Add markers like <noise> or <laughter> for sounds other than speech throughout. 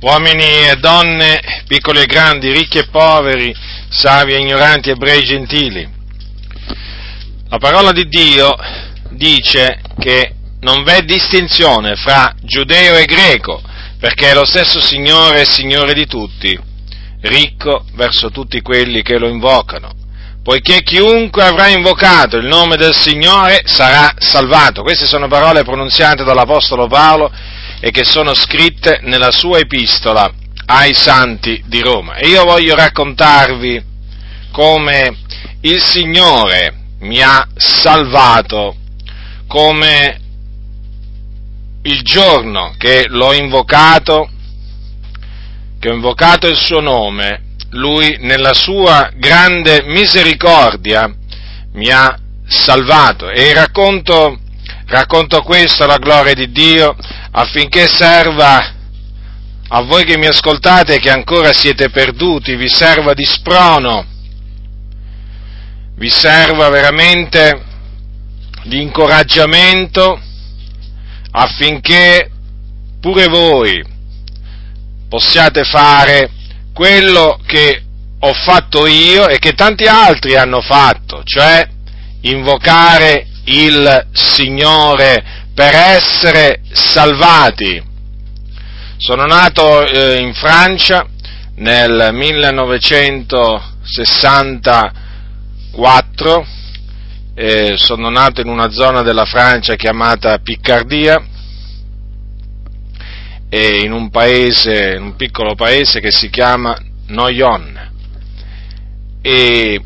uomini e donne, piccoli e grandi, ricchi e poveri, savi e ignoranti, ebrei e gentili. La parola di Dio dice che non v'è distinzione fra giudeo e greco, perché è lo stesso Signore e Signore di tutti, ricco verso tutti quelli che lo invocano, poiché chiunque avrà invocato il nome del Signore sarà salvato. Queste sono parole pronunziate dall'Apostolo Paolo e che sono scritte nella sua epistola ai santi di Roma. E io voglio raccontarvi come il Signore mi ha salvato, come il giorno che l'ho invocato, che ho invocato il suo nome, lui nella sua grande misericordia mi ha salvato e racconto, racconto questo alla gloria di Dio affinché serva a voi che mi ascoltate e che ancora siete perduti, vi serva di sprono, vi serva veramente di incoraggiamento affinché pure voi possiate fare quello che ho fatto io e che tanti altri hanno fatto, cioè invocare il Signore per essere salvati. Sono nato eh, in Francia nel 1964, eh, sono nato in una zona della Francia chiamata Piccardia e in un paese, in un piccolo paese che si chiama Noyon. E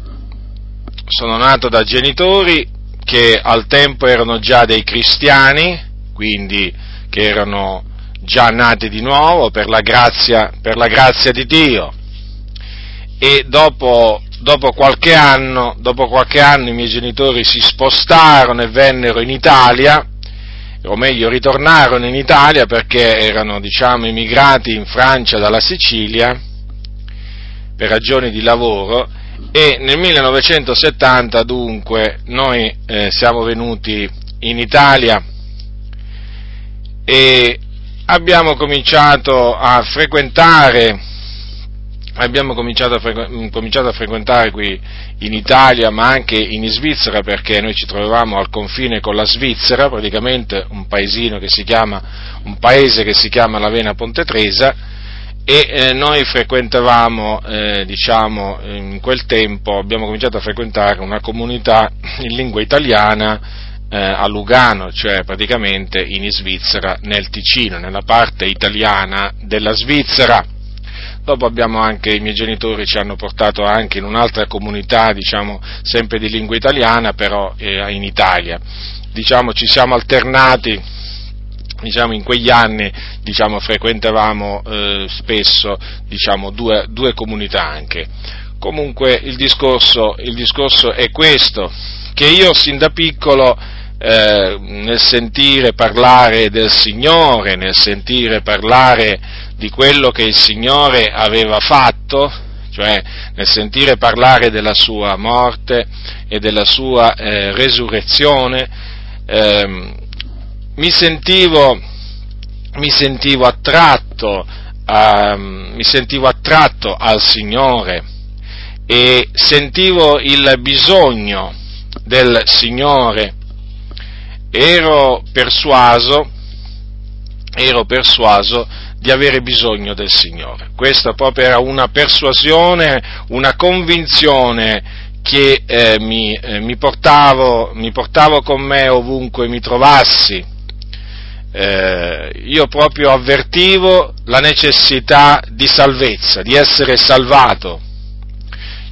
sono nato da genitori che al tempo erano già dei cristiani, quindi che erano già nati di nuovo per la grazia, per la grazia di Dio. E dopo, dopo, qualche anno, dopo qualche anno i miei genitori si spostarono e vennero in Italia, o meglio ritornarono in Italia perché erano diciamo emigrati in Francia dalla Sicilia per ragioni di lavoro e nel 1970 dunque noi eh, siamo venuti in Italia e abbiamo cominciato a frequentare abbiamo cominciato a, frequ- cominciato a, frequentare qui in Italia ma anche in Svizzera perché noi ci trovavamo al confine con la Svizzera, praticamente un paesino che si chiama, un paese che si chiama Lavena Ponte Tresa e eh, noi frequentavamo, eh, diciamo, in quel tempo abbiamo cominciato a frequentare una comunità in lingua italiana eh, a Lugano, cioè praticamente in Svizzera, nel Ticino, nella parte italiana della Svizzera. Dopo abbiamo anche, i miei genitori ci hanno portato anche in un'altra comunità, diciamo, sempre di lingua italiana, però eh, in Italia. Diciamo, ci siamo alternati diciamo, in quegli anni diciamo, frequentavamo eh, spesso diciamo, due, due, comunità anche. Comunque il discorso, il discorso, è questo, che io sin da piccolo eh, nel sentire parlare del Signore, nel sentire parlare di quello che il Signore aveva fatto, cioè nel sentire parlare della sua morte e della sua eh, resurrezione, ehm, mi sentivo, mi sentivo attratto, um, mi sentivo attratto al Signore e sentivo il bisogno del Signore. Ero persuaso, ero persuaso di avere bisogno del Signore. Questa proprio era una persuasione, una convinzione che eh, mi, eh, mi, portavo, mi portavo con me ovunque mi trovassi eh, io proprio avvertivo la necessità di salvezza, di essere salvato.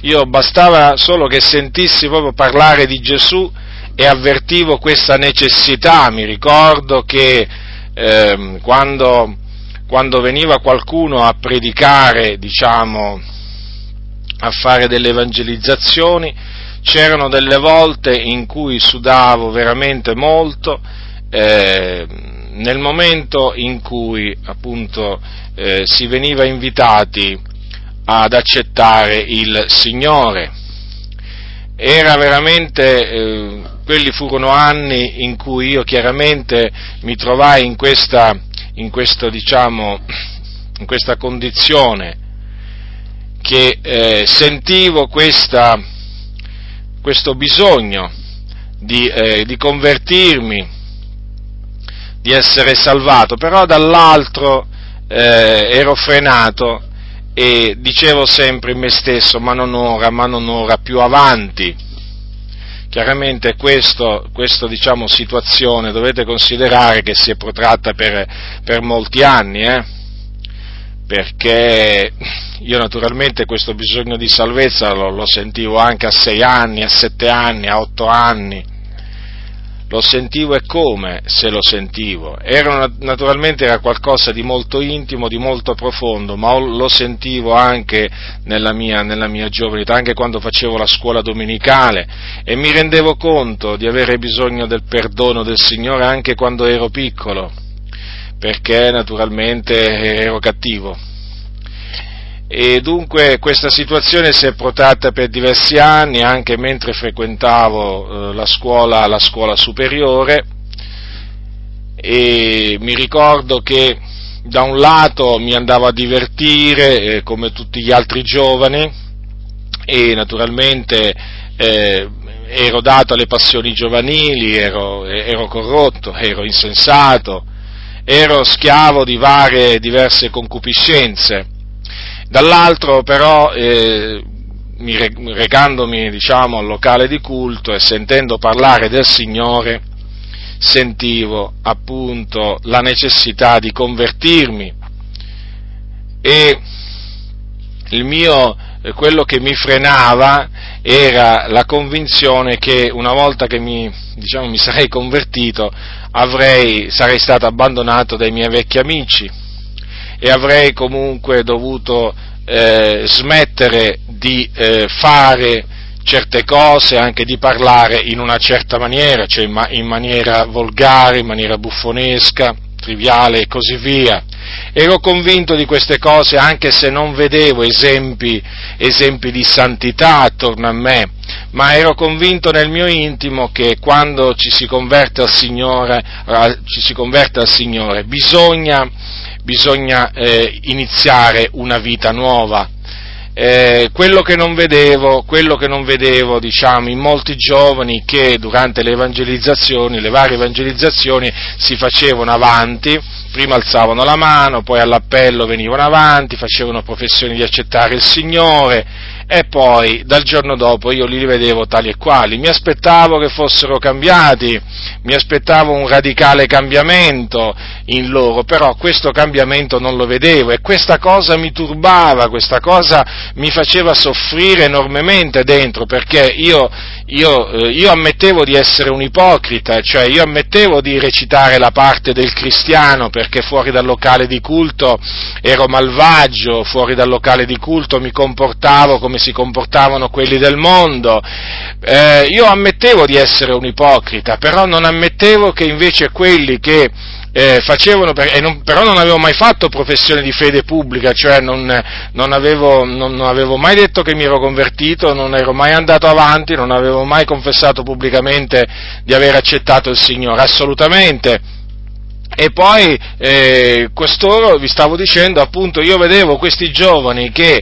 Io bastava solo che sentissi proprio parlare di Gesù e avvertivo questa necessità. Mi ricordo che eh, quando, quando veniva qualcuno a predicare, diciamo, a fare delle evangelizzazioni, c'erano delle volte in cui sudavo veramente molto, eh, nel momento in cui appunto eh, si veniva invitati ad accettare il Signore. Era veramente, eh, quelli furono anni in cui io chiaramente mi trovai in, questa, in questo, diciamo, in questa condizione, che eh, sentivo questa, questo bisogno di, eh, di convertirmi, di essere salvato, però dall'altro eh, ero frenato e dicevo sempre in me stesso, ma non ora, ma non ora, più avanti. Chiaramente questa diciamo, situazione dovete considerare che si è protratta per, per molti anni, eh? perché io naturalmente questo bisogno di salvezza lo, lo sentivo anche a sei anni, a sette anni, a otto anni, lo sentivo e come se lo sentivo. Era naturalmente era qualcosa di molto intimo, di molto profondo, ma lo sentivo anche nella mia, nella mia giovane anche quando facevo la scuola domenicale e mi rendevo conto di avere bisogno del perdono del Signore anche quando ero piccolo, perché naturalmente ero cattivo e dunque questa situazione si è protratta per diversi anni anche mentre frequentavo eh, la, scuola, la, scuola, superiore. E mi ricordo che da un lato mi andavo a divertire eh, come tutti gli altri giovani e naturalmente eh, ero dato alle passioni giovanili, ero, ero corrotto, ero insensato, ero schiavo di varie diverse concupiscenze Dall'altro però, eh, recandomi diciamo, al locale di culto e sentendo parlare del Signore, sentivo appunto la necessità di convertirmi. E mio, eh, quello che mi frenava era la convinzione che una volta che mi, diciamo, mi sarei convertito avrei, sarei stato abbandonato dai miei vecchi amici e avrei comunque dovuto eh, smettere di eh, fare certe cose, anche di parlare in una certa maniera, cioè in, ma- in maniera volgare, in maniera buffonesca, triviale e così via. Ero convinto di queste cose anche se non vedevo esempi, esempi di santità attorno a me, ma ero convinto nel mio intimo che quando ci si converte al Signore, ci si converte al Signore bisogna bisogna eh, iniziare una vita nuova. Eh, quello che non vedevo, quello che non vedevo diciamo, in molti giovani che durante le evangelizzazioni, le varie evangelizzazioni, si facevano avanti, prima alzavano la mano, poi all'appello venivano avanti, facevano professioni di accettare il Signore, e poi dal giorno dopo io li rivedevo tali e quali. Mi aspettavo che fossero cambiati, mi aspettavo un radicale cambiamento in loro, però questo cambiamento non lo vedevo e questa cosa mi turbava, questa cosa mi faceva soffrire enormemente dentro perché io, io, eh, io ammettevo di essere un ipocrita, cioè io ammettevo di recitare la parte del cristiano perché fuori dal locale di culto ero malvagio, fuori dal locale di culto mi comportavo come si comportavano quelli del mondo. Eh, io ammettevo di essere un ipocrita, però non ammettevo che invece quelli che eh, facevano, per, non, però non avevo mai fatto professione di fede pubblica, cioè non, non, avevo, non, avevo, mai detto che mi ero convertito, non ero mai andato avanti, non avevo mai confessato pubblicamente di aver accettato il Signore, assolutamente. E poi eh, quest'oro vi stavo dicendo, appunto, io vedevo questi giovani che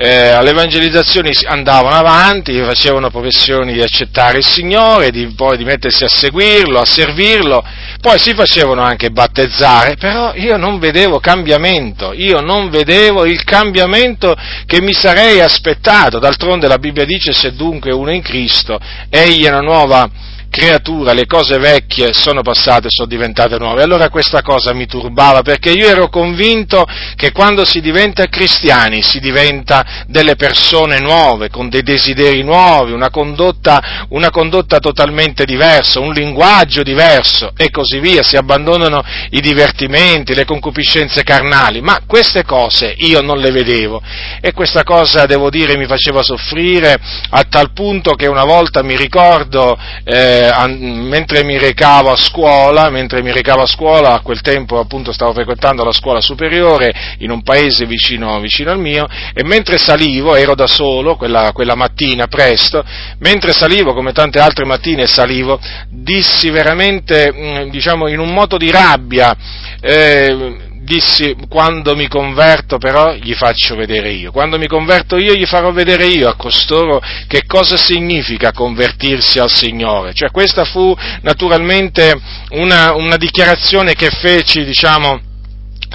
eh, alle evangelizzazioni andavano avanti, facevano professioni di accettare il Signore, di, poi di mettersi a seguirlo, a servirlo, poi si facevano anche battezzare, però io non vedevo cambiamento, io non vedevo il cambiamento che mi sarei aspettato, d'altronde la Bibbia dice se dunque uno è in Cristo, egli è una nuova creatura, le cose vecchie sono passate, sono diventate nuove. Allora questa cosa mi turbava perché io ero convinto che quando si diventa cristiani si diventa delle persone nuove, con dei desideri nuovi, una condotta, una condotta totalmente diversa, un linguaggio diverso e così via, si abbandonano i divertimenti, le concupiscenze carnali, ma queste cose io non le vedevo. E questa cosa, devo dire, mi faceva soffrire a tal punto che una volta mi ricordo eh, mentre mi recavo a scuola, mentre mi recavo a scuola, a quel tempo appunto stavo frequentando la scuola superiore in un paese vicino, vicino al mio, e mentre salivo, ero da solo, quella, quella mattina presto, mentre salivo, come tante altre mattine salivo, dissi veramente, diciamo, in un moto di rabbia, eh, dissi quando mi converto però gli faccio vedere io, quando mi converto io gli farò vedere io a costoro che cosa significa convertirsi al Signore. Cioè questa fu naturalmente una, una dichiarazione che feci, diciamo,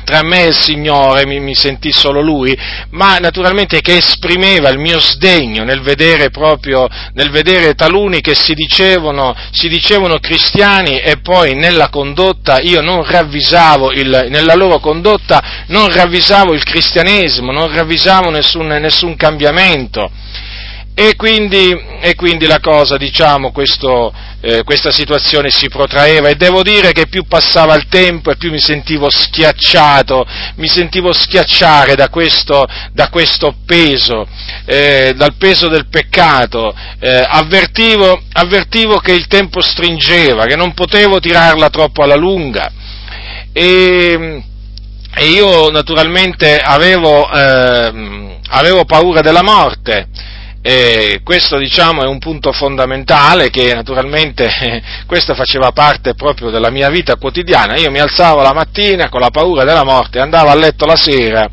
tra me e il Signore, mi, mi sentì solo Lui, ma naturalmente che esprimeva il mio sdegno nel vedere proprio, nel vedere taluni che si dicevano, si dicevano cristiani e poi nella condotta io non ravvisavo, il, nella loro condotta non ravvisavo il cristianesimo, non ravvisavo nessun, nessun cambiamento. E quindi, e quindi, la cosa, diciamo, questo, eh, questa situazione si protraeva. E devo dire che più passava il tempo e più mi sentivo schiacciato, mi sentivo schiacciare da questo, da questo peso, eh, dal peso del peccato, eh, avvertivo, avvertivo che il tempo stringeva, che non potevo tirarla troppo alla lunga. E, e io naturalmente avevo, eh, avevo paura della morte e questo diciamo è un punto fondamentale che naturalmente <laughs> questo faceva parte proprio della mia vita quotidiana. Io mi alzavo la mattina con la paura della morte, andavo a letto la sera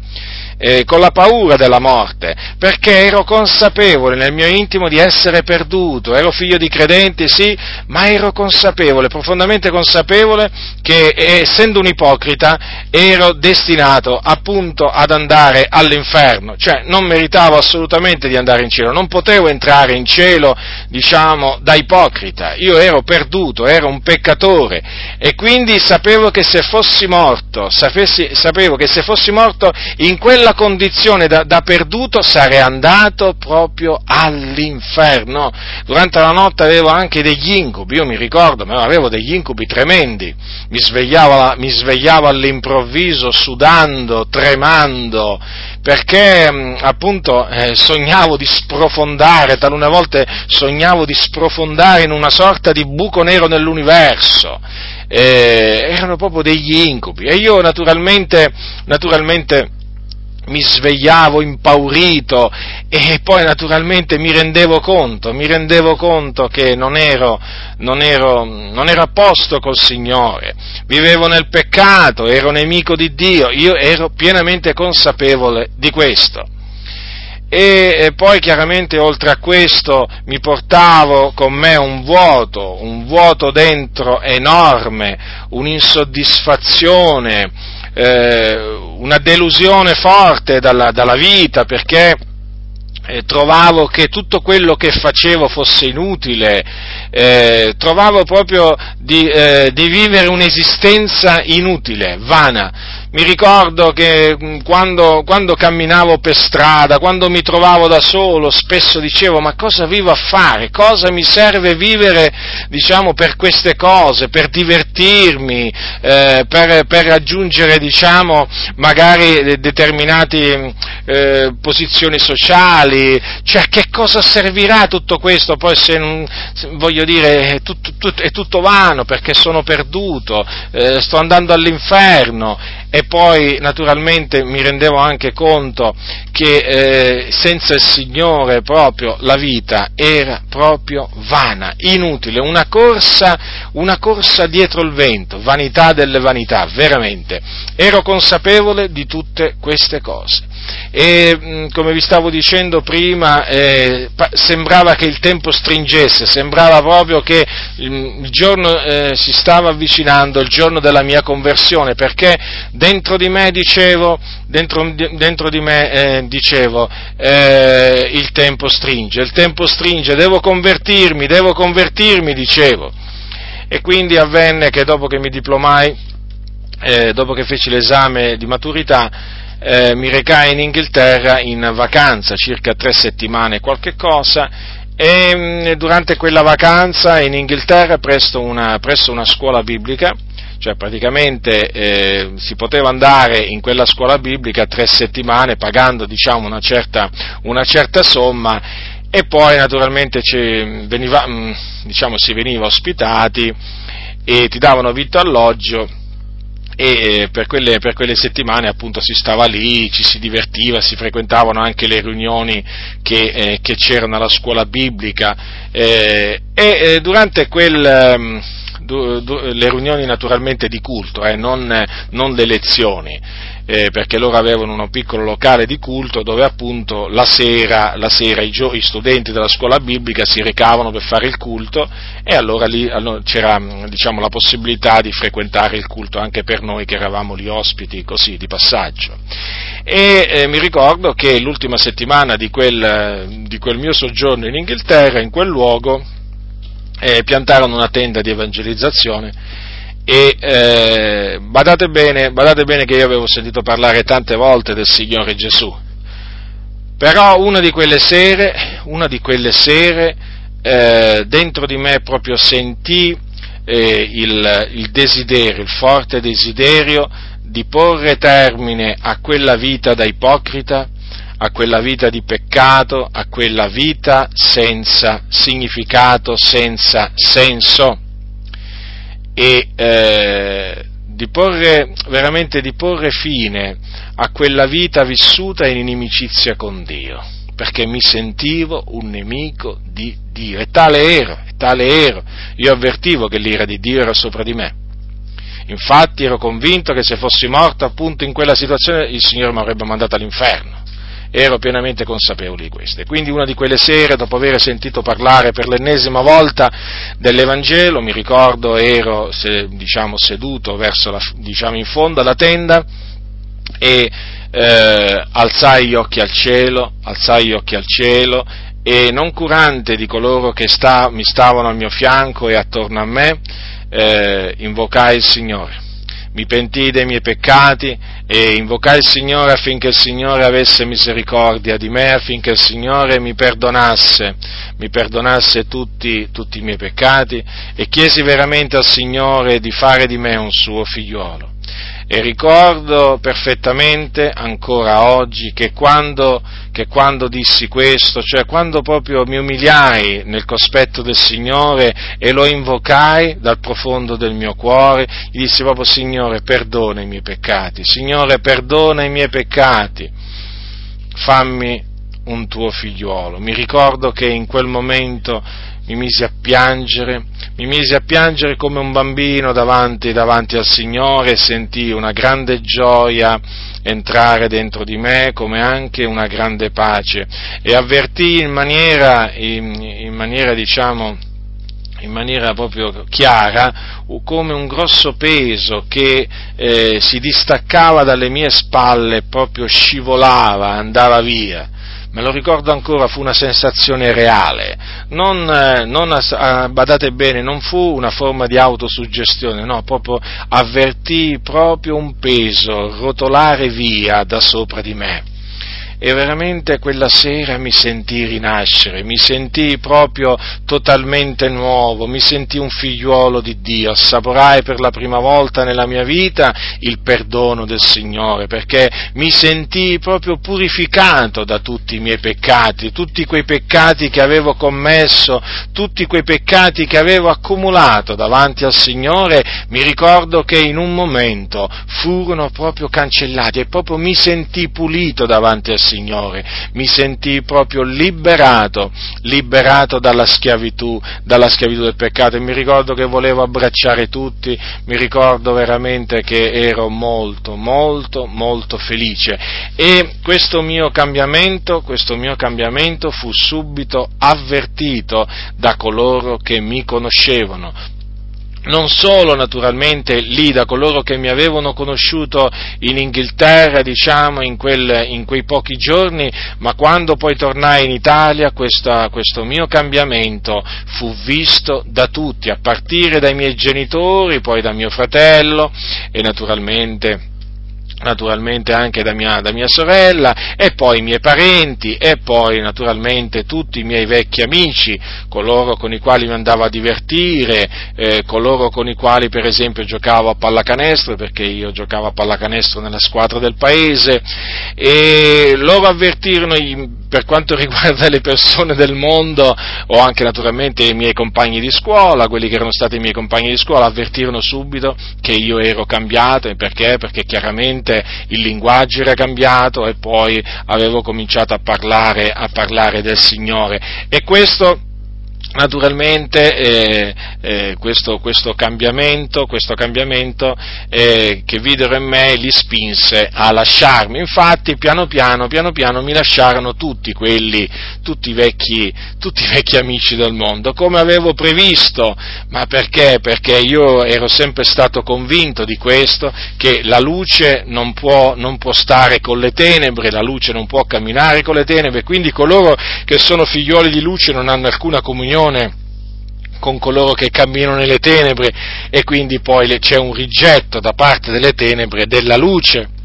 eh, con la paura della morte, perché ero consapevole nel mio intimo di essere perduto, ero figlio di credenti, sì, ma ero consapevole, profondamente consapevole che essendo un ipocrita ero destinato appunto ad andare all'inferno, cioè non meritavo assolutamente di andare in cielo, non potevo entrare in cielo, diciamo, da ipocrita, io ero perduto, ero un peccatore e quindi sapevo che se fossi morto, sapessi, sapevo che se fossi morto in quella quella condizione da, da, perduto sarei andato proprio all'inferno. Durante la notte avevo anche degli incubi, io mi ricordo, ma avevo degli incubi tremendi, mi svegliavo, mi svegliavo all'improvviso sudando, tremando, perché appunto eh, sognavo di sprofondare, talune volte sognavo di sprofondare in una sorta di buco nero nell'universo. Eh, erano proprio degli incubi e io naturalmente, naturalmente mi svegliavo impaurito e poi naturalmente mi rendevo conto, mi rendevo conto che non ero, non ero, non ero a posto col Signore, vivevo nel peccato, ero nemico di Dio, io ero pienamente consapevole di questo. E poi chiaramente oltre a questo mi portavo con me un vuoto, un vuoto dentro enorme, un'insoddisfazione, eh, una delusione forte dalla, dalla vita perché eh, trovavo che tutto quello che facevo fosse inutile, eh, trovavo proprio di, eh, di vivere un'esistenza inutile, vana mi ricordo che mm, quando, quando, camminavo per strada, quando mi trovavo da solo, spesso dicevo ma cosa vivo a fare? Cosa mi serve vivere, diciamo, per queste cose, per divertirmi, eh, per, per, raggiungere, diciamo, magari determinate eh, posizioni sociali? Cioè, che cosa servirà tutto questo? Poi se, se voglio dire, è tutto, tutto, è tutto, vano perché sono perduto, eh, sto andando all'inferno e poi naturalmente mi rendevo anche conto che eh, senza il Signore proprio la vita era proprio vana, inutile, una corsa, una corsa dietro il vento, vanità delle vanità, veramente. Ero consapevole di tutte queste cose e mm, come vi stavo dicendo prima eh, sembrava che il tempo stringesse, sembrava proprio che il, giorno eh, si stava avvicinando, il giorno della mia conversione, perché dentro di me dicevo, dentro, dentro di me, eh, dicevo eh, il tempo stringe, il tempo stringe, devo convertirmi, devo convertirmi, dicevo. E quindi avvenne che dopo che mi diplomai, eh, dopo che feci l'esame di maturità, eh, mi recai in Inghilterra in vacanza, circa tre settimane qualche cosa, e mm, durante quella vacanza in Inghilterra presso una, presso una scuola biblica, cioè praticamente eh, si poteva andare in quella scuola biblica tre settimane pagando diciamo, una, certa, una certa somma e poi naturalmente veniva, mm, diciamo, si veniva ospitati e ti davano vitto alloggio e per quelle, per quelle, settimane appunto si stava lì, ci si divertiva, si frequentavano anche le riunioni che, eh, che c'erano alla scuola biblica. Eh, e eh, durante quel, ehm, du, du, le riunioni naturalmente di culto, eh, non, non le lezioni, eh, perché loro avevano un piccolo locale di culto dove appunto la sera, la sera i, gio- i, studenti della scuola biblica si recavano per fare il culto e allora lì allora, c'era diciamo, la possibilità di frequentare il culto anche per noi che eravamo lì ospiti così di passaggio. E eh, mi ricordo che l'ultima settimana di quel, di quel mio soggiorno in Inghilterra, in quel luogo, eh, piantarono una tenda di evangelizzazione e eh, badate, bene, badate bene che io avevo sentito parlare tante volte del Signore Gesù, però una di quelle sere, una di quelle sere eh, dentro di me proprio sentì eh, il, il desiderio, il forte desiderio di porre termine a quella vita da ipocrita, a quella vita di peccato, a quella vita senza significato, senza senso e eh, di porre, veramente di porre fine a quella vita vissuta in inimicizia con Dio, perché mi sentivo un nemico di Dio e tale ero, e tale ero. Io avvertivo che l'ira di Dio era sopra di me. Infatti ero convinto che se fossi morto appunto in quella situazione il Signore mi avrebbe mandato all'inferno ero pienamente consapevole di questo. E quindi una di quelle sere, dopo aver sentito parlare per l'ennesima volta dell'Evangelo, mi ricordo ero se, diciamo, seduto verso la, diciamo, in fondo alla tenda e eh, alzai gli occhi al cielo, alzai gli occhi al cielo e non curante di coloro che sta, mi stavano al mio fianco e attorno a me, eh, invocai il Signore mi pentii dei miei peccati e invocai il Signore affinché il Signore avesse misericordia di me, affinché il Signore mi perdonasse, mi perdonasse tutti, tutti i miei peccati e chiesi veramente al Signore di fare di me un suo figliuolo. E ricordo perfettamente ancora oggi che quando, che quando, dissi questo, cioè quando proprio mi umiliai nel cospetto del Signore e lo invocai dal profondo del mio cuore, gli dissi proprio Signore perdona i miei peccati, Signore perdona i miei peccati, fammi un tuo figliuolo. Mi ricordo che in quel momento mi misi a piangere, mi misi a piangere come un bambino davanti, davanti al Signore e sentii una grande gioia entrare dentro di me, come anche una grande pace. E avvertii in maniera, in, in maniera diciamo, in maniera proprio chiara come un grosso peso che eh, si distaccava dalle mie spalle, proprio scivolava, andava via me lo ricordo ancora, fu una sensazione reale, non, eh, non ah, badate bene, non fu una forma di autosuggestione, no, proprio avvertì proprio un peso rotolare via da sopra di me e veramente quella sera mi sentii rinascere, mi sentii proprio totalmente nuovo, mi sentii un figliuolo di Dio, assaporai per la prima volta nella mia vita il perdono del Signore, perché mi sentii proprio purificato da tutti i miei peccati, tutti quei peccati che avevo commesso, tutti quei peccati che avevo accumulato davanti al Signore, mi ricordo che in un momento furono proprio cancellati e proprio mi sentii pulito davanti al Signore Signore, mi sentii proprio liberato, liberato dalla schiavitù, dalla schiavitù del peccato. E mi ricordo che volevo abbracciare tutti, mi ricordo veramente che ero molto, molto, molto felice. E questo mio cambiamento, questo mio cambiamento fu subito avvertito da coloro che mi conoscevano, non solo naturalmente lì da coloro che mi avevano conosciuto in Inghilterra, diciamo, in, quel, in quei pochi giorni, ma quando poi tornai in Italia questa, questo mio cambiamento fu visto da tutti, a partire dai miei genitori, poi da mio fratello e naturalmente naturalmente anche da mia, da mia, sorella, e poi i miei parenti, e poi naturalmente tutti i miei vecchi amici, coloro con i quali mi andavo a divertire, eh, coloro con i quali per esempio giocavo a pallacanestro, perché io giocavo a pallacanestro nella squadra del paese, e loro avvertirono per quanto <laughs> riguarda le persone del mondo, o anche naturalmente i miei compagni di scuola, quelli che erano stati i miei compagni di scuola, avvertirono subito che io ero cambiato, perché? Perché chiaramente il linguaggio era cambiato e poi avevo cominciato a parlare, a parlare del Signore. E questo naturalmente eh, eh, questo, questo, cambiamento, questo cambiamento eh, che videro in me li spinse a lasciarmi. Infatti, piano piano, piano piano mi lasciarono tutti quelli, tutti i vecchi, tutti i vecchi amici del mondo, come avevo previsto. Ma perché? Perché io ero sempre stato convinto di questo, che la luce non può, non può stare con le tenebre, la luce non può camminare con le tenebre, quindi coloro che sono figlioli di luce non hanno alcuna comunione comunione con coloro che camminano nelle tenebre e quindi poi c'è un rigetto da parte delle tenebre della luce.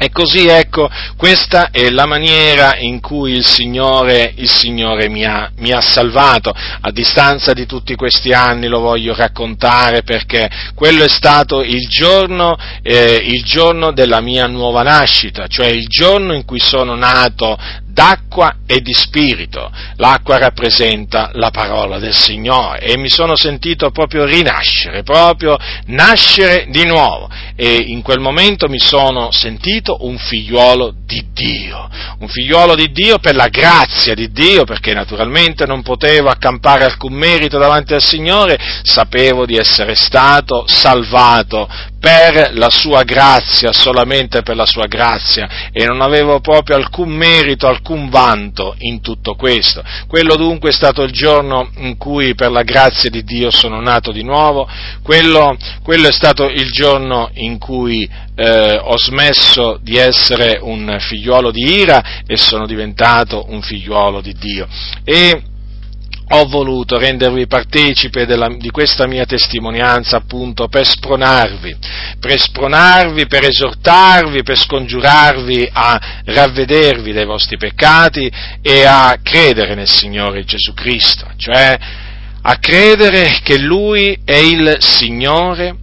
E così ecco, questa è la maniera in cui il Signore, il Signore mi, ha, mi, ha, salvato. A distanza di tutti questi anni lo voglio raccontare perché quello è stato il giorno, eh, il giorno della mia nuova nascita, cioè il giorno in cui sono nato d'acqua e di spirito. L'acqua rappresenta la parola del Signore e mi sono sentito proprio rinascere, proprio nascere di nuovo e in quel momento mi sono sentito un figliuolo di Dio, un figliuolo di Dio per la grazia di Dio, perché naturalmente non potevo accampare alcun merito davanti al Signore, sapevo di essere stato salvato per la sua grazia, solamente per la sua grazia, e non avevo proprio alcun merito, alcun vanto in tutto questo. Quello dunque è stato il giorno in cui per la grazia di Dio sono nato di nuovo, quello, quello è stato il giorno in cui eh, ho smesso di essere un figliuolo di ira e sono diventato un figliuolo di Dio. E ho voluto rendervi partecipe della, di questa mia testimonianza appunto per spronarvi, per spronarvi, per esortarvi, per scongiurarvi a ravvedervi dai vostri peccati e a credere nel Signore Gesù Cristo, cioè a credere che Lui è il Signore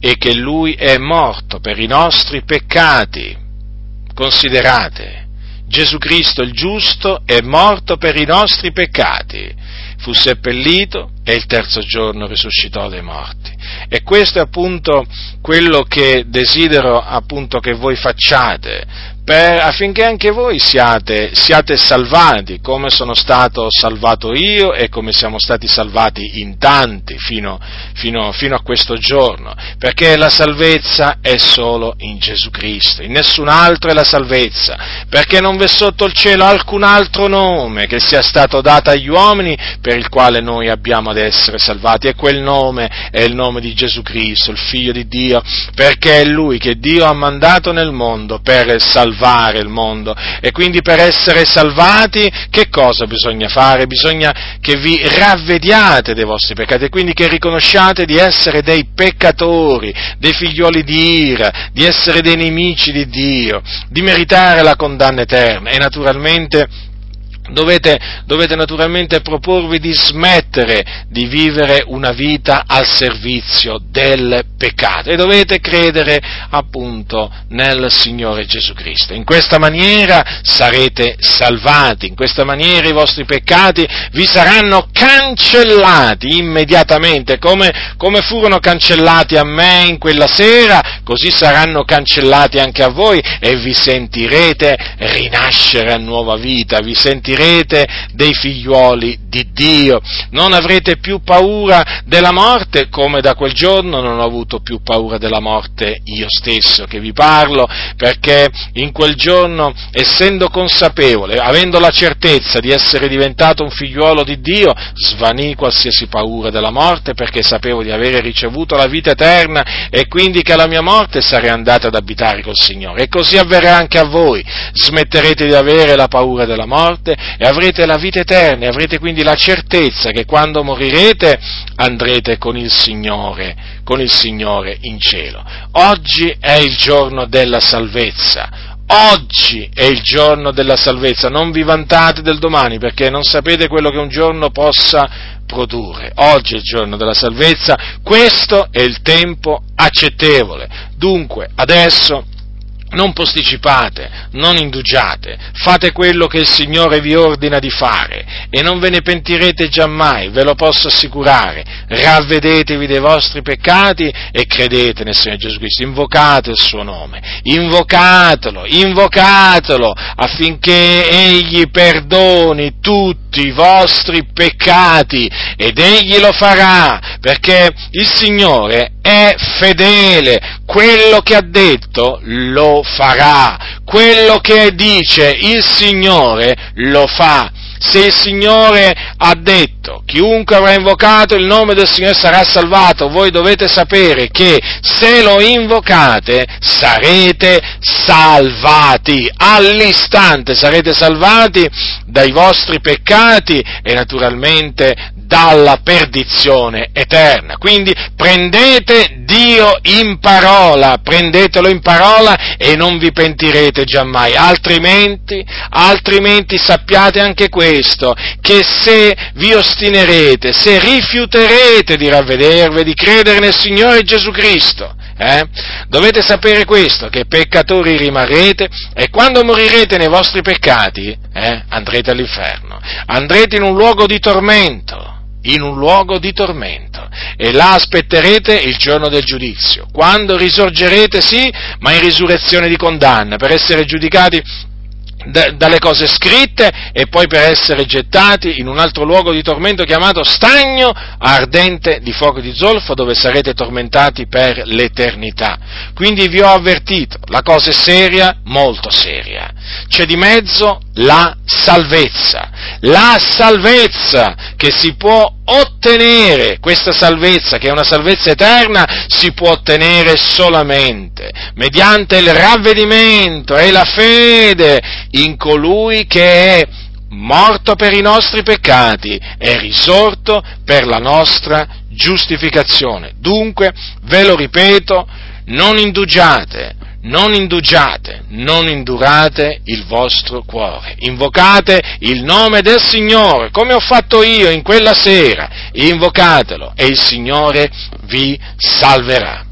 e che Lui è morto per i nostri peccati. Considerate, Gesù Cristo il giusto è morto per i nostri peccati fu seppellito e il terzo giorno risuscitò dai morti. E questo è appunto quello che desidero appunto che voi facciate, per, affinché anche voi siate, siate, salvati, come sono stato salvato io e come siamo stati salvati in tanti fino, fino, fino a questo giorno, perché la salvezza è solo in Gesù Cristo, in nessun altro è la salvezza, perché non v'è sotto il cielo alcun altro nome che sia stato dato agli uomini per il quale noi abbiamo ad essere salvati, e quel nome è il nome di Gesù Cristo, il Figlio di Dio, perché è Lui che Dio ha mandato nel mondo per salvare salvare il mondo. E quindi per essere salvati che cosa bisogna fare? Bisogna che vi ravvediate dei vostri peccati e quindi che riconosciate di essere dei peccatori, dei figlioli di ira, di essere dei nemici di Dio, di meritare la condanna eterna e naturalmente Dovete, dovete, naturalmente proporvi di smettere di vivere una vita al servizio del peccato e dovete credere appunto nel Signore Gesù Cristo. In questa maniera sarete salvati, in questa maniera i vostri peccati vi saranno cancellati immediatamente, come, come furono cancellati a me in quella sera, così saranno cancellati anche a voi e vi sentirete rinascere a nuova vita, vi sentirete sarete dei figliuoli di Dio, non avrete più paura della morte come da quel giorno non ho avuto più paura della morte io stesso che vi parlo, perché in quel giorno, essendo consapevole, avendo la certezza di essere diventato un figliuolo di Dio, svanì qualsiasi paura della morte perché sapevo di avere ricevuto la vita eterna e quindi che alla mia morte sarei andato ad abitare col Signore. E così avverrà anche a voi, smetterete di avere la paura della morte e avrete la vita eterna e avrete quindi la certezza che quando morirete andrete con il Signore, con il Signore in cielo. Oggi è il giorno della salvezza. Oggi è il giorno della salvezza, non vi vantate del domani perché non sapete quello che un giorno possa produrre. Oggi è il giorno della salvezza, questo è il tempo accettevole. Dunque, adesso non posticipate, non indugiate, fate quello che il Signore vi ordina di fare e non ve ne pentirete giammai, ve lo posso assicurare. Ravvedetevi dei vostri peccati e credete nel Signore Gesù Cristo, invocate il suo nome, invocatelo, invocatelo affinché Egli perdoni tutti tutti i vostri peccati ed egli lo farà perché il Signore è fedele, quello che ha detto lo farà, quello che dice il Signore lo fa se il Signore ha detto, chiunque avrà invocato il nome del Signore sarà salvato, voi dovete sapere che se lo invocate sarete salvati, all'istante sarete salvati dai vostri peccati e naturalmente dalla perdizione eterna. Quindi prendete Dio in parola, prendetelo in parola e non vi pentirete giammai, altrimenti, altrimenti sappiate anche questo, che se vi ostinerete, se rifiuterete di ravvedervi, di credere nel Signore Gesù Cristo, eh? Dovete sapere questo, che peccatori rimarrete e quando morirete nei vostri peccati eh, andrete all'inferno, andrete in un luogo di tormento in un luogo di tormento e là aspetterete il giorno del giudizio, quando risorgerete sì, ma in risurrezione di condanna, per essere giudicati dalle cose scritte e poi per essere gettati in un altro luogo di tormento chiamato stagno ardente di fuoco di zolfo dove sarete tormentati per l'eternità. Quindi vi ho avvertito, la cosa è seria, molto seria. C'è di mezzo la salvezza, la salvezza che si può ottenere, questa salvezza che è una salvezza eterna, si può ottenere solamente mediante il ravvedimento e la fede in colui che è morto per i nostri peccati e risorto per la nostra giustificazione. Dunque, ve lo ripeto, non indugiate, non indugiate, non indurate il vostro cuore, invocate il nome del Signore, come ho fatto io in quella sera, invocatelo e il Signore vi salverà.